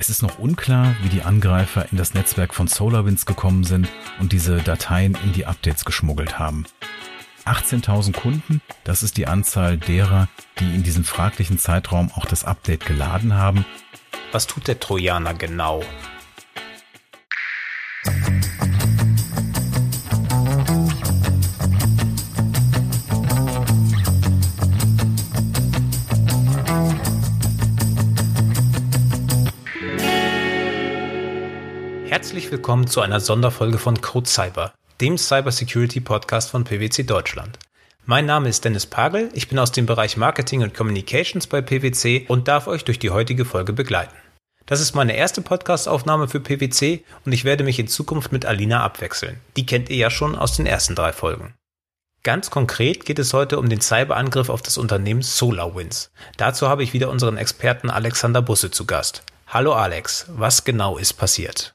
Es ist noch unklar, wie die Angreifer in das Netzwerk von SolarWinds gekommen sind und diese Dateien in die Updates geschmuggelt haben. 18.000 Kunden, das ist die Anzahl derer, die in diesem fraglichen Zeitraum auch das Update geladen haben. Was tut der Trojaner genau? Herzlich willkommen zu einer Sonderfolge von Code Cyber, dem Cybersecurity Podcast von PwC Deutschland. Mein Name ist Dennis Pagel, ich bin aus dem Bereich Marketing und Communications bei PwC und darf euch durch die heutige Folge begleiten. Das ist meine erste Podcastaufnahme für PwC und ich werde mich in Zukunft mit Alina abwechseln. Die kennt ihr ja schon aus den ersten drei Folgen. Ganz konkret geht es heute um den Cyberangriff auf das Unternehmen SolarWinds. Dazu habe ich wieder unseren Experten Alexander Busse zu Gast. Hallo Alex, was genau ist passiert?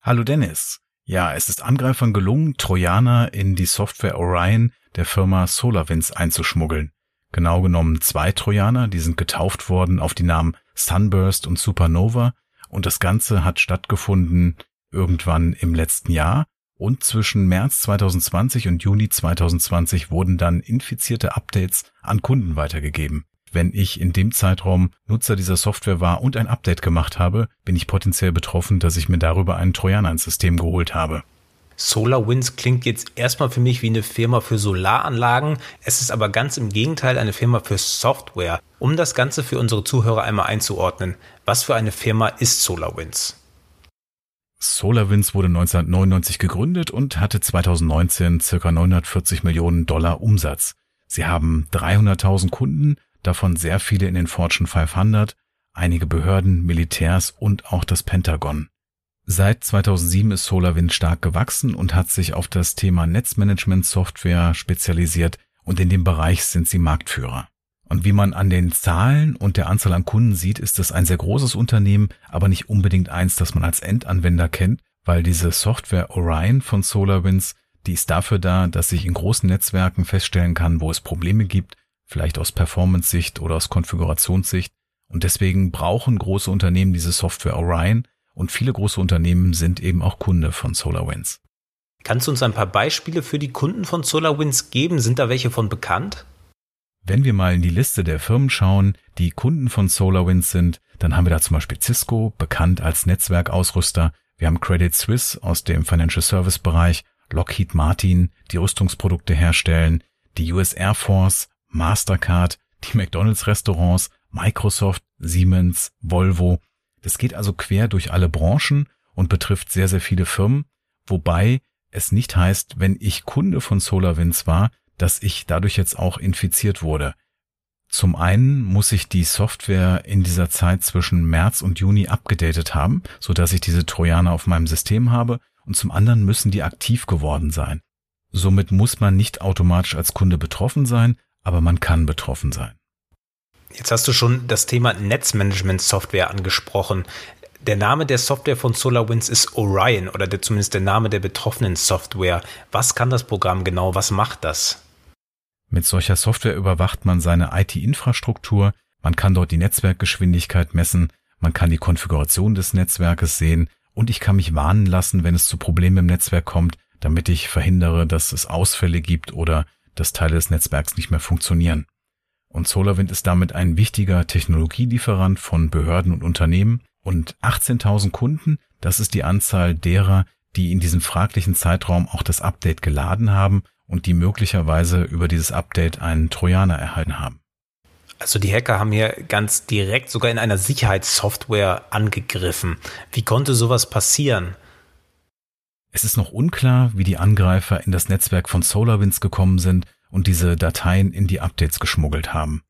Hallo Dennis. Ja, es ist Angreifern gelungen, Trojaner in die Software Orion der Firma SolarWinds einzuschmuggeln. Genau genommen zwei Trojaner, die sind getauft worden auf die Namen Sunburst und Supernova und das Ganze hat stattgefunden irgendwann im letzten Jahr und zwischen März 2020 und Juni 2020 wurden dann infizierte Updates an Kunden weitergegeben. Wenn ich in dem Zeitraum Nutzer dieser Software war und ein Update gemacht habe, bin ich potenziell betroffen, dass ich mir darüber einen Trojaner ins System geholt habe. SolarWinds klingt jetzt erstmal für mich wie eine Firma für Solaranlagen. Es ist aber ganz im Gegenteil eine Firma für Software. Um das Ganze für unsere Zuhörer einmal einzuordnen, was für eine Firma ist SolarWinds? SolarWinds wurde 1999 gegründet und hatte 2019 circa 940 Millionen Dollar Umsatz. Sie haben 300.000 Kunden davon sehr viele in den Fortune 500, einige Behörden, Militärs und auch das Pentagon. Seit 2007 ist SolarWinds stark gewachsen und hat sich auf das Thema Netzmanagement-Software spezialisiert und in dem Bereich sind sie Marktführer. Und wie man an den Zahlen und der Anzahl an Kunden sieht, ist es ein sehr großes Unternehmen, aber nicht unbedingt eins, das man als Endanwender kennt, weil diese Software Orion von SolarWinds, die ist dafür da, dass ich in großen Netzwerken feststellen kann, wo es Probleme gibt vielleicht aus Performance-Sicht oder aus Konfigurationssicht. Und deswegen brauchen große Unternehmen diese Software Orion und viele große Unternehmen sind eben auch Kunde von SolarWinds. Kannst du uns ein paar Beispiele für die Kunden von SolarWinds geben? Sind da welche von bekannt? Wenn wir mal in die Liste der Firmen schauen, die Kunden von SolarWinds sind, dann haben wir da zum Beispiel Cisco, bekannt als Netzwerkausrüster. Wir haben Credit Suisse aus dem Financial Service Bereich, Lockheed Martin, die Rüstungsprodukte herstellen, die US Air Force, Mastercard, die McDonald's Restaurants, Microsoft, Siemens, Volvo. Das geht also quer durch alle Branchen und betrifft sehr, sehr viele Firmen, wobei es nicht heißt, wenn ich Kunde von SolarWinds war, dass ich dadurch jetzt auch infiziert wurde. Zum einen muss ich die Software in dieser Zeit zwischen März und Juni abgedatet haben, so dass ich diese Trojaner auf meinem System habe, und zum anderen müssen die aktiv geworden sein. Somit muss man nicht automatisch als Kunde betroffen sein, aber man kann betroffen sein. Jetzt hast du schon das Thema Netzmanagement-Software angesprochen. Der Name der Software von SolarWinds ist Orion oder der, zumindest der Name der betroffenen Software. Was kann das Programm genau? Was macht das? Mit solcher Software überwacht man seine IT-Infrastruktur. Man kann dort die Netzwerkgeschwindigkeit messen. Man kann die Konfiguration des Netzwerkes sehen. Und ich kann mich warnen lassen, wenn es zu Problemen im Netzwerk kommt, damit ich verhindere, dass es Ausfälle gibt oder dass Teile des Netzwerks nicht mehr funktionieren. Und SolarWind ist damit ein wichtiger Technologielieferant von Behörden und Unternehmen und 18.000 Kunden, das ist die Anzahl derer, die in diesem fraglichen Zeitraum auch das Update geladen haben und die möglicherweise über dieses Update einen Trojaner erhalten haben. Also die Hacker haben hier ganz direkt sogar in einer Sicherheitssoftware angegriffen. Wie konnte sowas passieren? Es ist noch unklar, wie die Angreifer in das Netzwerk von SolarWinds gekommen sind und diese Dateien in die Updates geschmuggelt haben.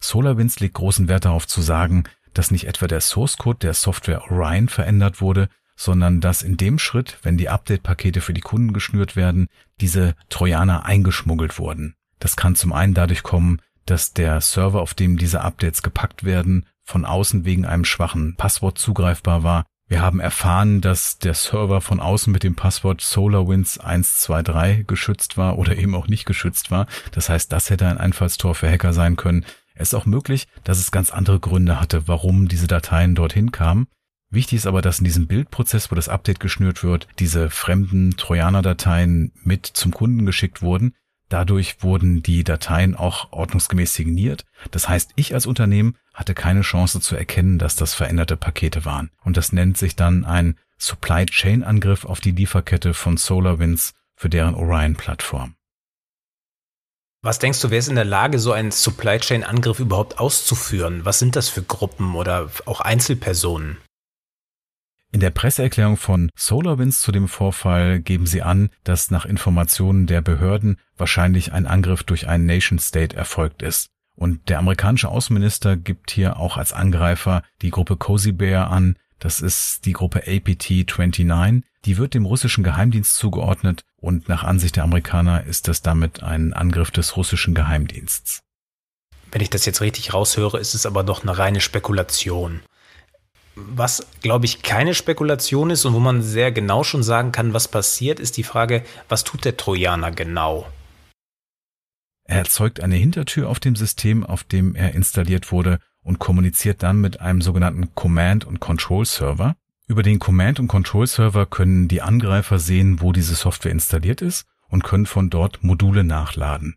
SolarWinds legt großen Wert darauf zu sagen, dass nicht etwa der Source Code der Software Orion verändert wurde, sondern dass in dem Schritt, wenn die Update-Pakete für die Kunden geschnürt werden, diese Trojaner eingeschmuggelt wurden. Das kann zum einen dadurch kommen, dass der Server, auf dem diese Updates gepackt werden, von außen wegen einem schwachen Passwort zugreifbar war wir haben erfahren, dass der Server von außen mit dem Passwort SolarWinds 123 geschützt war oder eben auch nicht geschützt war. Das heißt, das hätte ein Einfallstor für Hacker sein können. Es ist auch möglich, dass es ganz andere Gründe hatte, warum diese Dateien dorthin kamen. Wichtig ist aber, dass in diesem Bildprozess, wo das Update geschnürt wird, diese fremden Trojaner-Dateien mit zum Kunden geschickt wurden. Dadurch wurden die Dateien auch ordnungsgemäß signiert. Das heißt, ich als Unternehmen hatte keine Chance zu erkennen, dass das veränderte Pakete waren. Und das nennt sich dann ein Supply Chain Angriff auf die Lieferkette von SolarWinds für deren Orion-Plattform. Was denkst du, wer ist in der Lage, so einen Supply Chain Angriff überhaupt auszuführen? Was sind das für Gruppen oder auch Einzelpersonen? In der Presseerklärung von SolarWinds zu dem Vorfall geben sie an, dass nach Informationen der Behörden wahrscheinlich ein Angriff durch einen Nation State erfolgt ist. Und der amerikanische Außenminister gibt hier auch als Angreifer die Gruppe Cozy Bear an. Das ist die Gruppe APT-29. Die wird dem russischen Geheimdienst zugeordnet und nach Ansicht der Amerikaner ist das damit ein Angriff des russischen Geheimdiensts. Wenn ich das jetzt richtig raushöre, ist es aber doch eine reine Spekulation. Was, glaube ich, keine Spekulation ist und wo man sehr genau schon sagen kann, was passiert, ist die Frage, was tut der Trojaner genau? Er erzeugt eine Hintertür auf dem System, auf dem er installiert wurde und kommuniziert dann mit einem sogenannten Command- und Control-Server. Über den Command- und Control-Server können die Angreifer sehen, wo diese Software installiert ist und können von dort Module nachladen.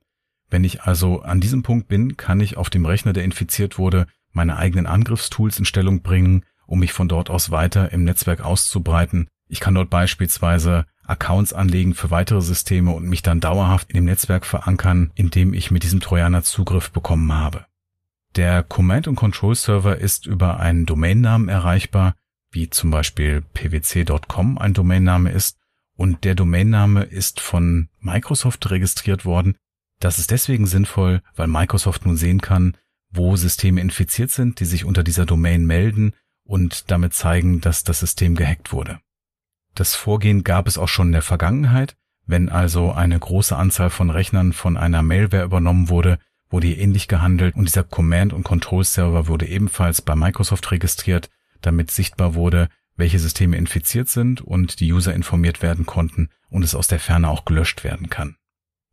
Wenn ich also an diesem Punkt bin, kann ich auf dem Rechner, der infiziert wurde, meine eigenen Angriffstools in Stellung bringen, um mich von dort aus weiter im Netzwerk auszubreiten. Ich kann dort beispielsweise Accounts anlegen für weitere Systeme und mich dann dauerhaft in dem Netzwerk verankern, in dem ich mit diesem Trojaner Zugriff bekommen habe. Der Command- und Control-Server ist über einen Domainnamen erreichbar, wie zum Beispiel pwc.com ein Domainname ist, und der Domainname ist von Microsoft registriert worden. Das ist deswegen sinnvoll, weil Microsoft nun sehen kann, wo Systeme infiziert sind, die sich unter dieser Domain melden und damit zeigen, dass das System gehackt wurde. Das Vorgehen gab es auch schon in der Vergangenheit. Wenn also eine große Anzahl von Rechnern von einer Malware übernommen wurde, wurde hier ähnlich gehandelt und dieser Command- und Control-Server wurde ebenfalls bei Microsoft registriert, damit sichtbar wurde, welche Systeme infiziert sind und die User informiert werden konnten und es aus der Ferne auch gelöscht werden kann.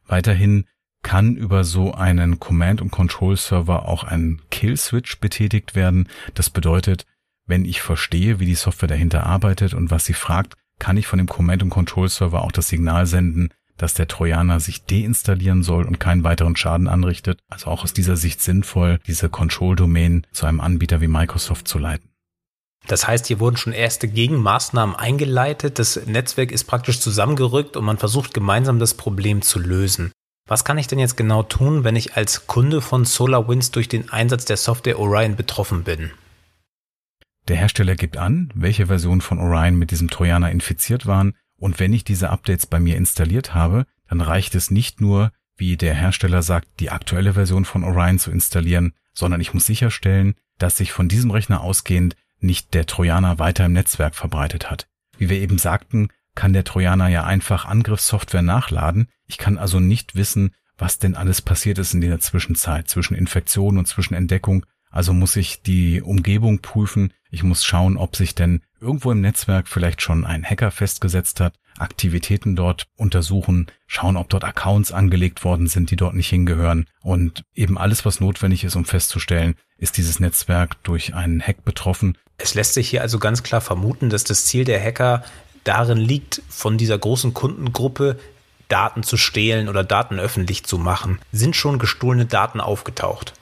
Weiterhin kann über so einen Command- und Control-Server auch ein Kill-Switch betätigt werden. Das bedeutet, wenn ich verstehe, wie die Software dahinter arbeitet und was sie fragt, kann ich von dem Command- und Control-Server auch das Signal senden, dass der Trojaner sich deinstallieren soll und keinen weiteren Schaden anrichtet. Also auch aus dieser Sicht sinnvoll, diese Control-Domain zu einem Anbieter wie Microsoft zu leiten. Das heißt, hier wurden schon erste Gegenmaßnahmen eingeleitet, das Netzwerk ist praktisch zusammengerückt und man versucht gemeinsam das Problem zu lösen. Was kann ich denn jetzt genau tun, wenn ich als Kunde von SolarWinds durch den Einsatz der Software Orion betroffen bin? Der Hersteller gibt an, welche Versionen von Orion mit diesem Trojaner infiziert waren und wenn ich diese Updates bei mir installiert habe, dann reicht es nicht nur, wie der Hersteller sagt, die aktuelle Version von Orion zu installieren, sondern ich muss sicherstellen, dass sich von diesem Rechner ausgehend nicht der Trojaner weiter im Netzwerk verbreitet hat. Wie wir eben sagten, kann der Trojaner ja einfach Angriffssoftware nachladen. Ich kann also nicht wissen, was denn alles passiert ist in der Zwischenzeit zwischen Infektion und zwischen Entdeckung also muss ich die Umgebung prüfen. Ich muss schauen, ob sich denn irgendwo im Netzwerk vielleicht schon ein Hacker festgesetzt hat, Aktivitäten dort untersuchen, schauen, ob dort Accounts angelegt worden sind, die dort nicht hingehören und eben alles, was notwendig ist, um festzustellen, ist dieses Netzwerk durch einen Hack betroffen. Es lässt sich hier also ganz klar vermuten, dass das Ziel der Hacker darin liegt, von dieser großen Kundengruppe Daten zu stehlen oder Daten öffentlich zu machen. Sind schon gestohlene Daten aufgetaucht?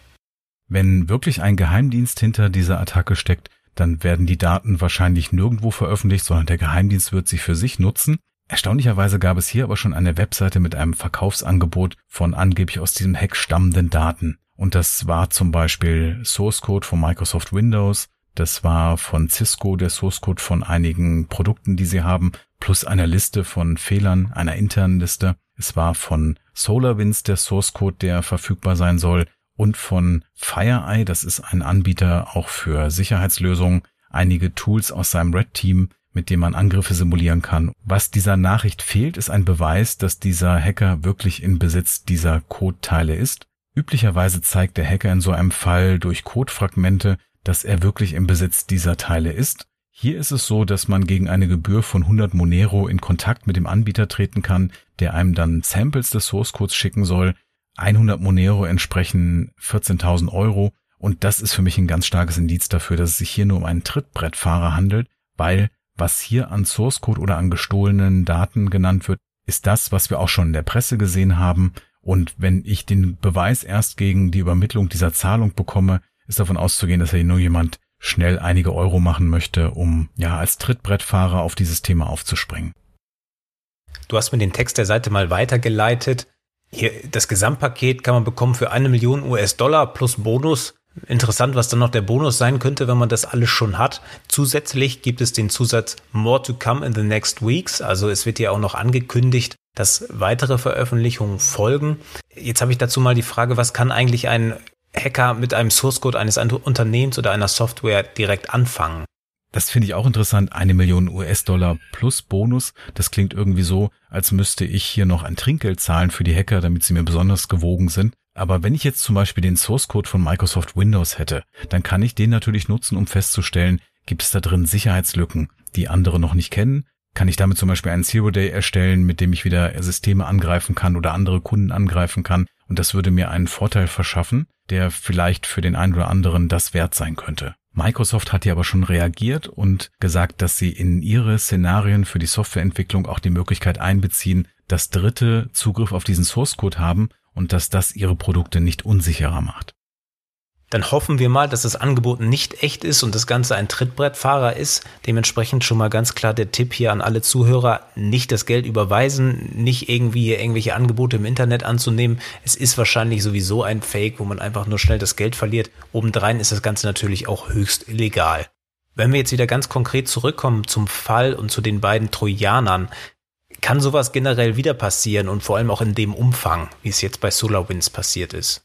Wenn wirklich ein Geheimdienst hinter dieser Attacke steckt, dann werden die Daten wahrscheinlich nirgendwo veröffentlicht, sondern der Geheimdienst wird sie für sich nutzen. Erstaunlicherweise gab es hier aber schon eine Webseite mit einem Verkaufsangebot von angeblich aus diesem Hack stammenden Daten. Und das war zum Beispiel Source Code von Microsoft Windows, das war von Cisco der Source Code von einigen Produkten, die sie haben, plus einer Liste von Fehlern, einer internen Liste. Es war von SolarWinds der Source Code, der verfügbar sein soll und von FireEye, das ist ein Anbieter auch für Sicherheitslösungen, einige Tools aus seinem Red Team, mit dem man Angriffe simulieren kann. Was dieser Nachricht fehlt, ist ein Beweis, dass dieser Hacker wirklich in Besitz dieser Codeteile ist. Üblicherweise zeigt der Hacker in so einem Fall durch Codefragmente, dass er wirklich im Besitz dieser Teile ist. Hier ist es so, dass man gegen eine Gebühr von 100 Monero in Kontakt mit dem Anbieter treten kann, der einem dann Samples des Source Codes schicken soll, 100 Monero entsprechen 14.000 Euro Und das ist für mich ein ganz starkes Indiz dafür, dass es sich hier nur um einen Trittbrettfahrer handelt, weil was hier an Source Code oder an gestohlenen Daten genannt wird, ist das, was wir auch schon in der Presse gesehen haben. Und wenn ich den Beweis erst gegen die Übermittlung dieser Zahlung bekomme, ist davon auszugehen, dass hier nur jemand schnell einige Euro machen möchte, um ja als Trittbrettfahrer auf dieses Thema aufzuspringen. Du hast mir den Text der Seite mal weitergeleitet. Hier, das Gesamtpaket kann man bekommen für eine Million US-Dollar plus Bonus. Interessant, was dann noch der Bonus sein könnte, wenn man das alles schon hat. Zusätzlich gibt es den Zusatz More to come in the next weeks. Also es wird ja auch noch angekündigt, dass weitere Veröffentlichungen folgen. Jetzt habe ich dazu mal die Frage, was kann eigentlich ein Hacker mit einem Source Code eines Unternehmens oder einer Software direkt anfangen? Das finde ich auch interessant. Eine Million US-Dollar plus Bonus. Das klingt irgendwie so, als müsste ich hier noch ein Trinkgeld zahlen für die Hacker, damit sie mir besonders gewogen sind. Aber wenn ich jetzt zum Beispiel den Source Code von Microsoft Windows hätte, dann kann ich den natürlich nutzen, um festzustellen, gibt es da drin Sicherheitslücken, die andere noch nicht kennen? Kann ich damit zum Beispiel einen Zero Day erstellen, mit dem ich wieder Systeme angreifen kann oder andere Kunden angreifen kann? Und das würde mir einen Vorteil verschaffen, der vielleicht für den einen oder anderen das wert sein könnte. Microsoft hat ja aber schon reagiert und gesagt, dass sie in ihre Szenarien für die Softwareentwicklung auch die Möglichkeit einbeziehen, dass Dritte Zugriff auf diesen Source Code haben und dass das ihre Produkte nicht unsicherer macht. Dann hoffen wir mal, dass das Angebot nicht echt ist und das Ganze ein Trittbrettfahrer ist. Dementsprechend schon mal ganz klar der Tipp hier an alle Zuhörer, nicht das Geld überweisen, nicht irgendwie irgendwelche Angebote im Internet anzunehmen. Es ist wahrscheinlich sowieso ein Fake, wo man einfach nur schnell das Geld verliert. Obendrein ist das Ganze natürlich auch höchst illegal. Wenn wir jetzt wieder ganz konkret zurückkommen zum Fall und zu den beiden Trojanern, kann sowas generell wieder passieren und vor allem auch in dem Umfang, wie es jetzt bei SolarWinds passiert ist?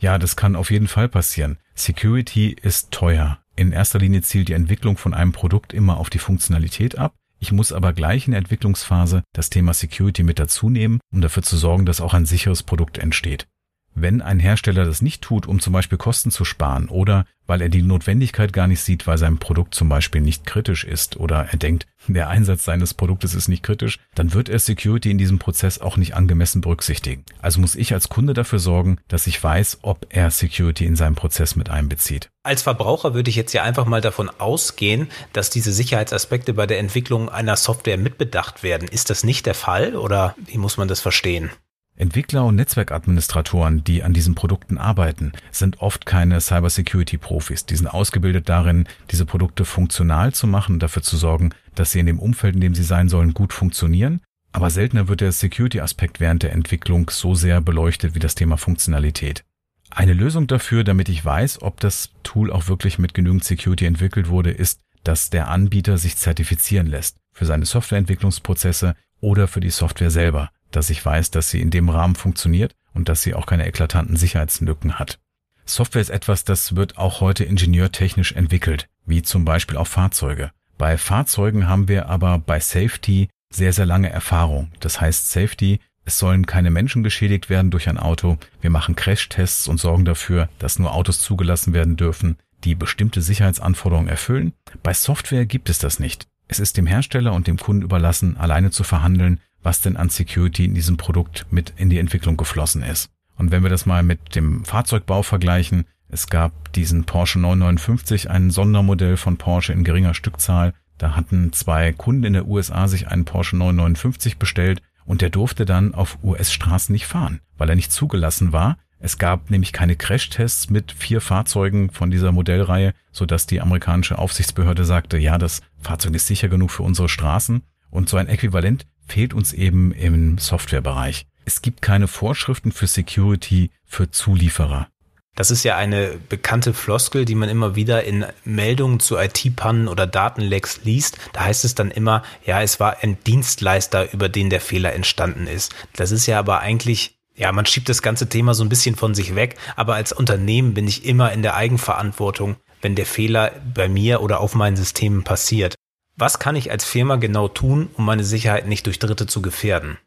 Ja, das kann auf jeden Fall passieren. Security ist teuer. In erster Linie zielt die Entwicklung von einem Produkt immer auf die Funktionalität ab. Ich muss aber gleich in der Entwicklungsphase das Thema Security mit dazu nehmen, um dafür zu sorgen, dass auch ein sicheres Produkt entsteht. Wenn ein Hersteller das nicht tut, um zum Beispiel Kosten zu sparen oder weil er die Notwendigkeit gar nicht sieht, weil sein Produkt zum Beispiel nicht kritisch ist oder er denkt, der Einsatz seines Produktes ist nicht kritisch, dann wird er Security in diesem Prozess auch nicht angemessen berücksichtigen. Also muss ich als Kunde dafür sorgen, dass ich weiß, ob er Security in seinem Prozess mit einbezieht. Als Verbraucher würde ich jetzt ja einfach mal davon ausgehen, dass diese Sicherheitsaspekte bei der Entwicklung einer Software mitbedacht werden. Ist das nicht der Fall oder wie muss man das verstehen? Entwickler und Netzwerkadministratoren, die an diesen Produkten arbeiten, sind oft keine Cybersecurity-Profis. Die sind ausgebildet darin, diese Produkte funktional zu machen dafür zu sorgen, dass sie in dem Umfeld, in dem sie sein sollen, gut funktionieren. Aber seltener wird der Security-Aspekt während der Entwicklung so sehr beleuchtet wie das Thema Funktionalität. Eine Lösung dafür, damit ich weiß, ob das Tool auch wirklich mit genügend Security entwickelt wurde, ist, dass der Anbieter sich zertifizieren lässt für seine Softwareentwicklungsprozesse oder für die Software selber dass ich weiß, dass sie in dem Rahmen funktioniert und dass sie auch keine eklatanten Sicherheitslücken hat. Software ist etwas, das wird auch heute ingenieurtechnisch entwickelt, wie zum Beispiel auch Fahrzeuge. Bei Fahrzeugen haben wir aber bei Safety sehr, sehr lange Erfahrung. Das heißt Safety, es sollen keine Menschen geschädigt werden durch ein Auto. Wir machen Crashtests und sorgen dafür, dass nur Autos zugelassen werden dürfen, die bestimmte Sicherheitsanforderungen erfüllen. Bei Software gibt es das nicht. Es ist dem Hersteller und dem Kunden überlassen, alleine zu verhandeln, was denn an Security in diesem Produkt mit in die Entwicklung geflossen ist. Und wenn wir das mal mit dem Fahrzeugbau vergleichen, es gab diesen Porsche 959, ein Sondermodell von Porsche in geringer Stückzahl. Da hatten zwei Kunden in der USA sich einen Porsche 959 bestellt und der durfte dann auf US-Straßen nicht fahren, weil er nicht zugelassen war. Es gab nämlich keine Crashtests mit vier Fahrzeugen von dieser Modellreihe, sodass die amerikanische Aufsichtsbehörde sagte, ja, das Fahrzeug ist sicher genug für unsere Straßen. Und so ein Äquivalent fehlt uns eben im Softwarebereich. Es gibt keine Vorschriften für Security für Zulieferer. Das ist ja eine bekannte Floskel, die man immer wieder in Meldungen zu IT-Pannen oder Datenlecks liest. Da heißt es dann immer, ja, es war ein Dienstleister, über den der Fehler entstanden ist. Das ist ja aber eigentlich, ja, man schiebt das ganze Thema so ein bisschen von sich weg. Aber als Unternehmen bin ich immer in der Eigenverantwortung, wenn der Fehler bei mir oder auf meinen Systemen passiert. Was kann ich als Firma genau tun, um meine Sicherheit nicht durch Dritte zu gefährden?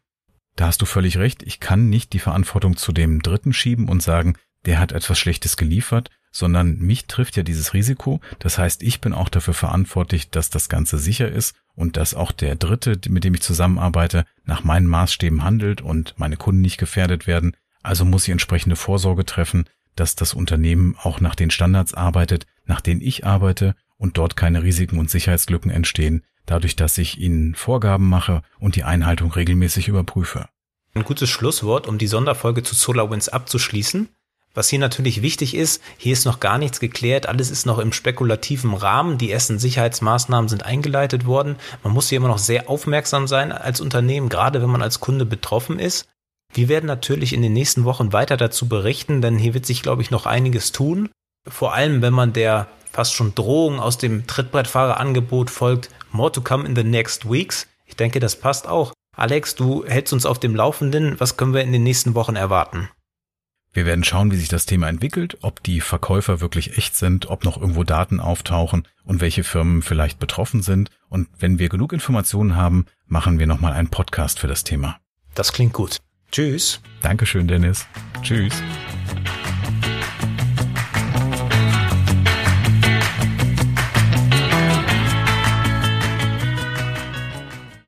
Da hast du völlig recht. Ich kann nicht die Verantwortung zu dem Dritten schieben und sagen, der hat etwas Schlechtes geliefert, sondern mich trifft ja dieses Risiko. Das heißt, ich bin auch dafür verantwortlich, dass das Ganze sicher ist und dass auch der Dritte, mit dem ich zusammenarbeite, nach meinen Maßstäben handelt und meine Kunden nicht gefährdet werden. Also muss ich entsprechende Vorsorge treffen, dass das Unternehmen auch nach den Standards arbeitet, nach denen ich arbeite und dort keine Risiken und Sicherheitslücken entstehen, dadurch, dass ich ihnen Vorgaben mache und die Einhaltung regelmäßig überprüfe. Ein gutes Schlusswort, um die Sonderfolge zu SolarWinds abzuschließen. Was hier natürlich wichtig ist, hier ist noch gar nichts geklärt, alles ist noch im spekulativen Rahmen, die ersten Sicherheitsmaßnahmen sind eingeleitet worden. Man muss hier immer noch sehr aufmerksam sein als Unternehmen, gerade wenn man als Kunde betroffen ist. Wir werden natürlich in den nächsten Wochen weiter dazu berichten, denn hier wird sich, glaube ich, noch einiges tun. Vor allem, wenn man der fast schon Drohung aus dem Trittbrettfahrerangebot folgt, more to come in the next weeks. Ich denke, das passt auch. Alex, du hältst uns auf dem Laufenden. Was können wir in den nächsten Wochen erwarten? Wir werden schauen, wie sich das Thema entwickelt, ob die Verkäufer wirklich echt sind, ob noch irgendwo Daten auftauchen und welche Firmen vielleicht betroffen sind. Und wenn wir genug Informationen haben, machen wir nochmal einen Podcast für das Thema. Das klingt gut. Tschüss. Dankeschön, Dennis. Tschüss.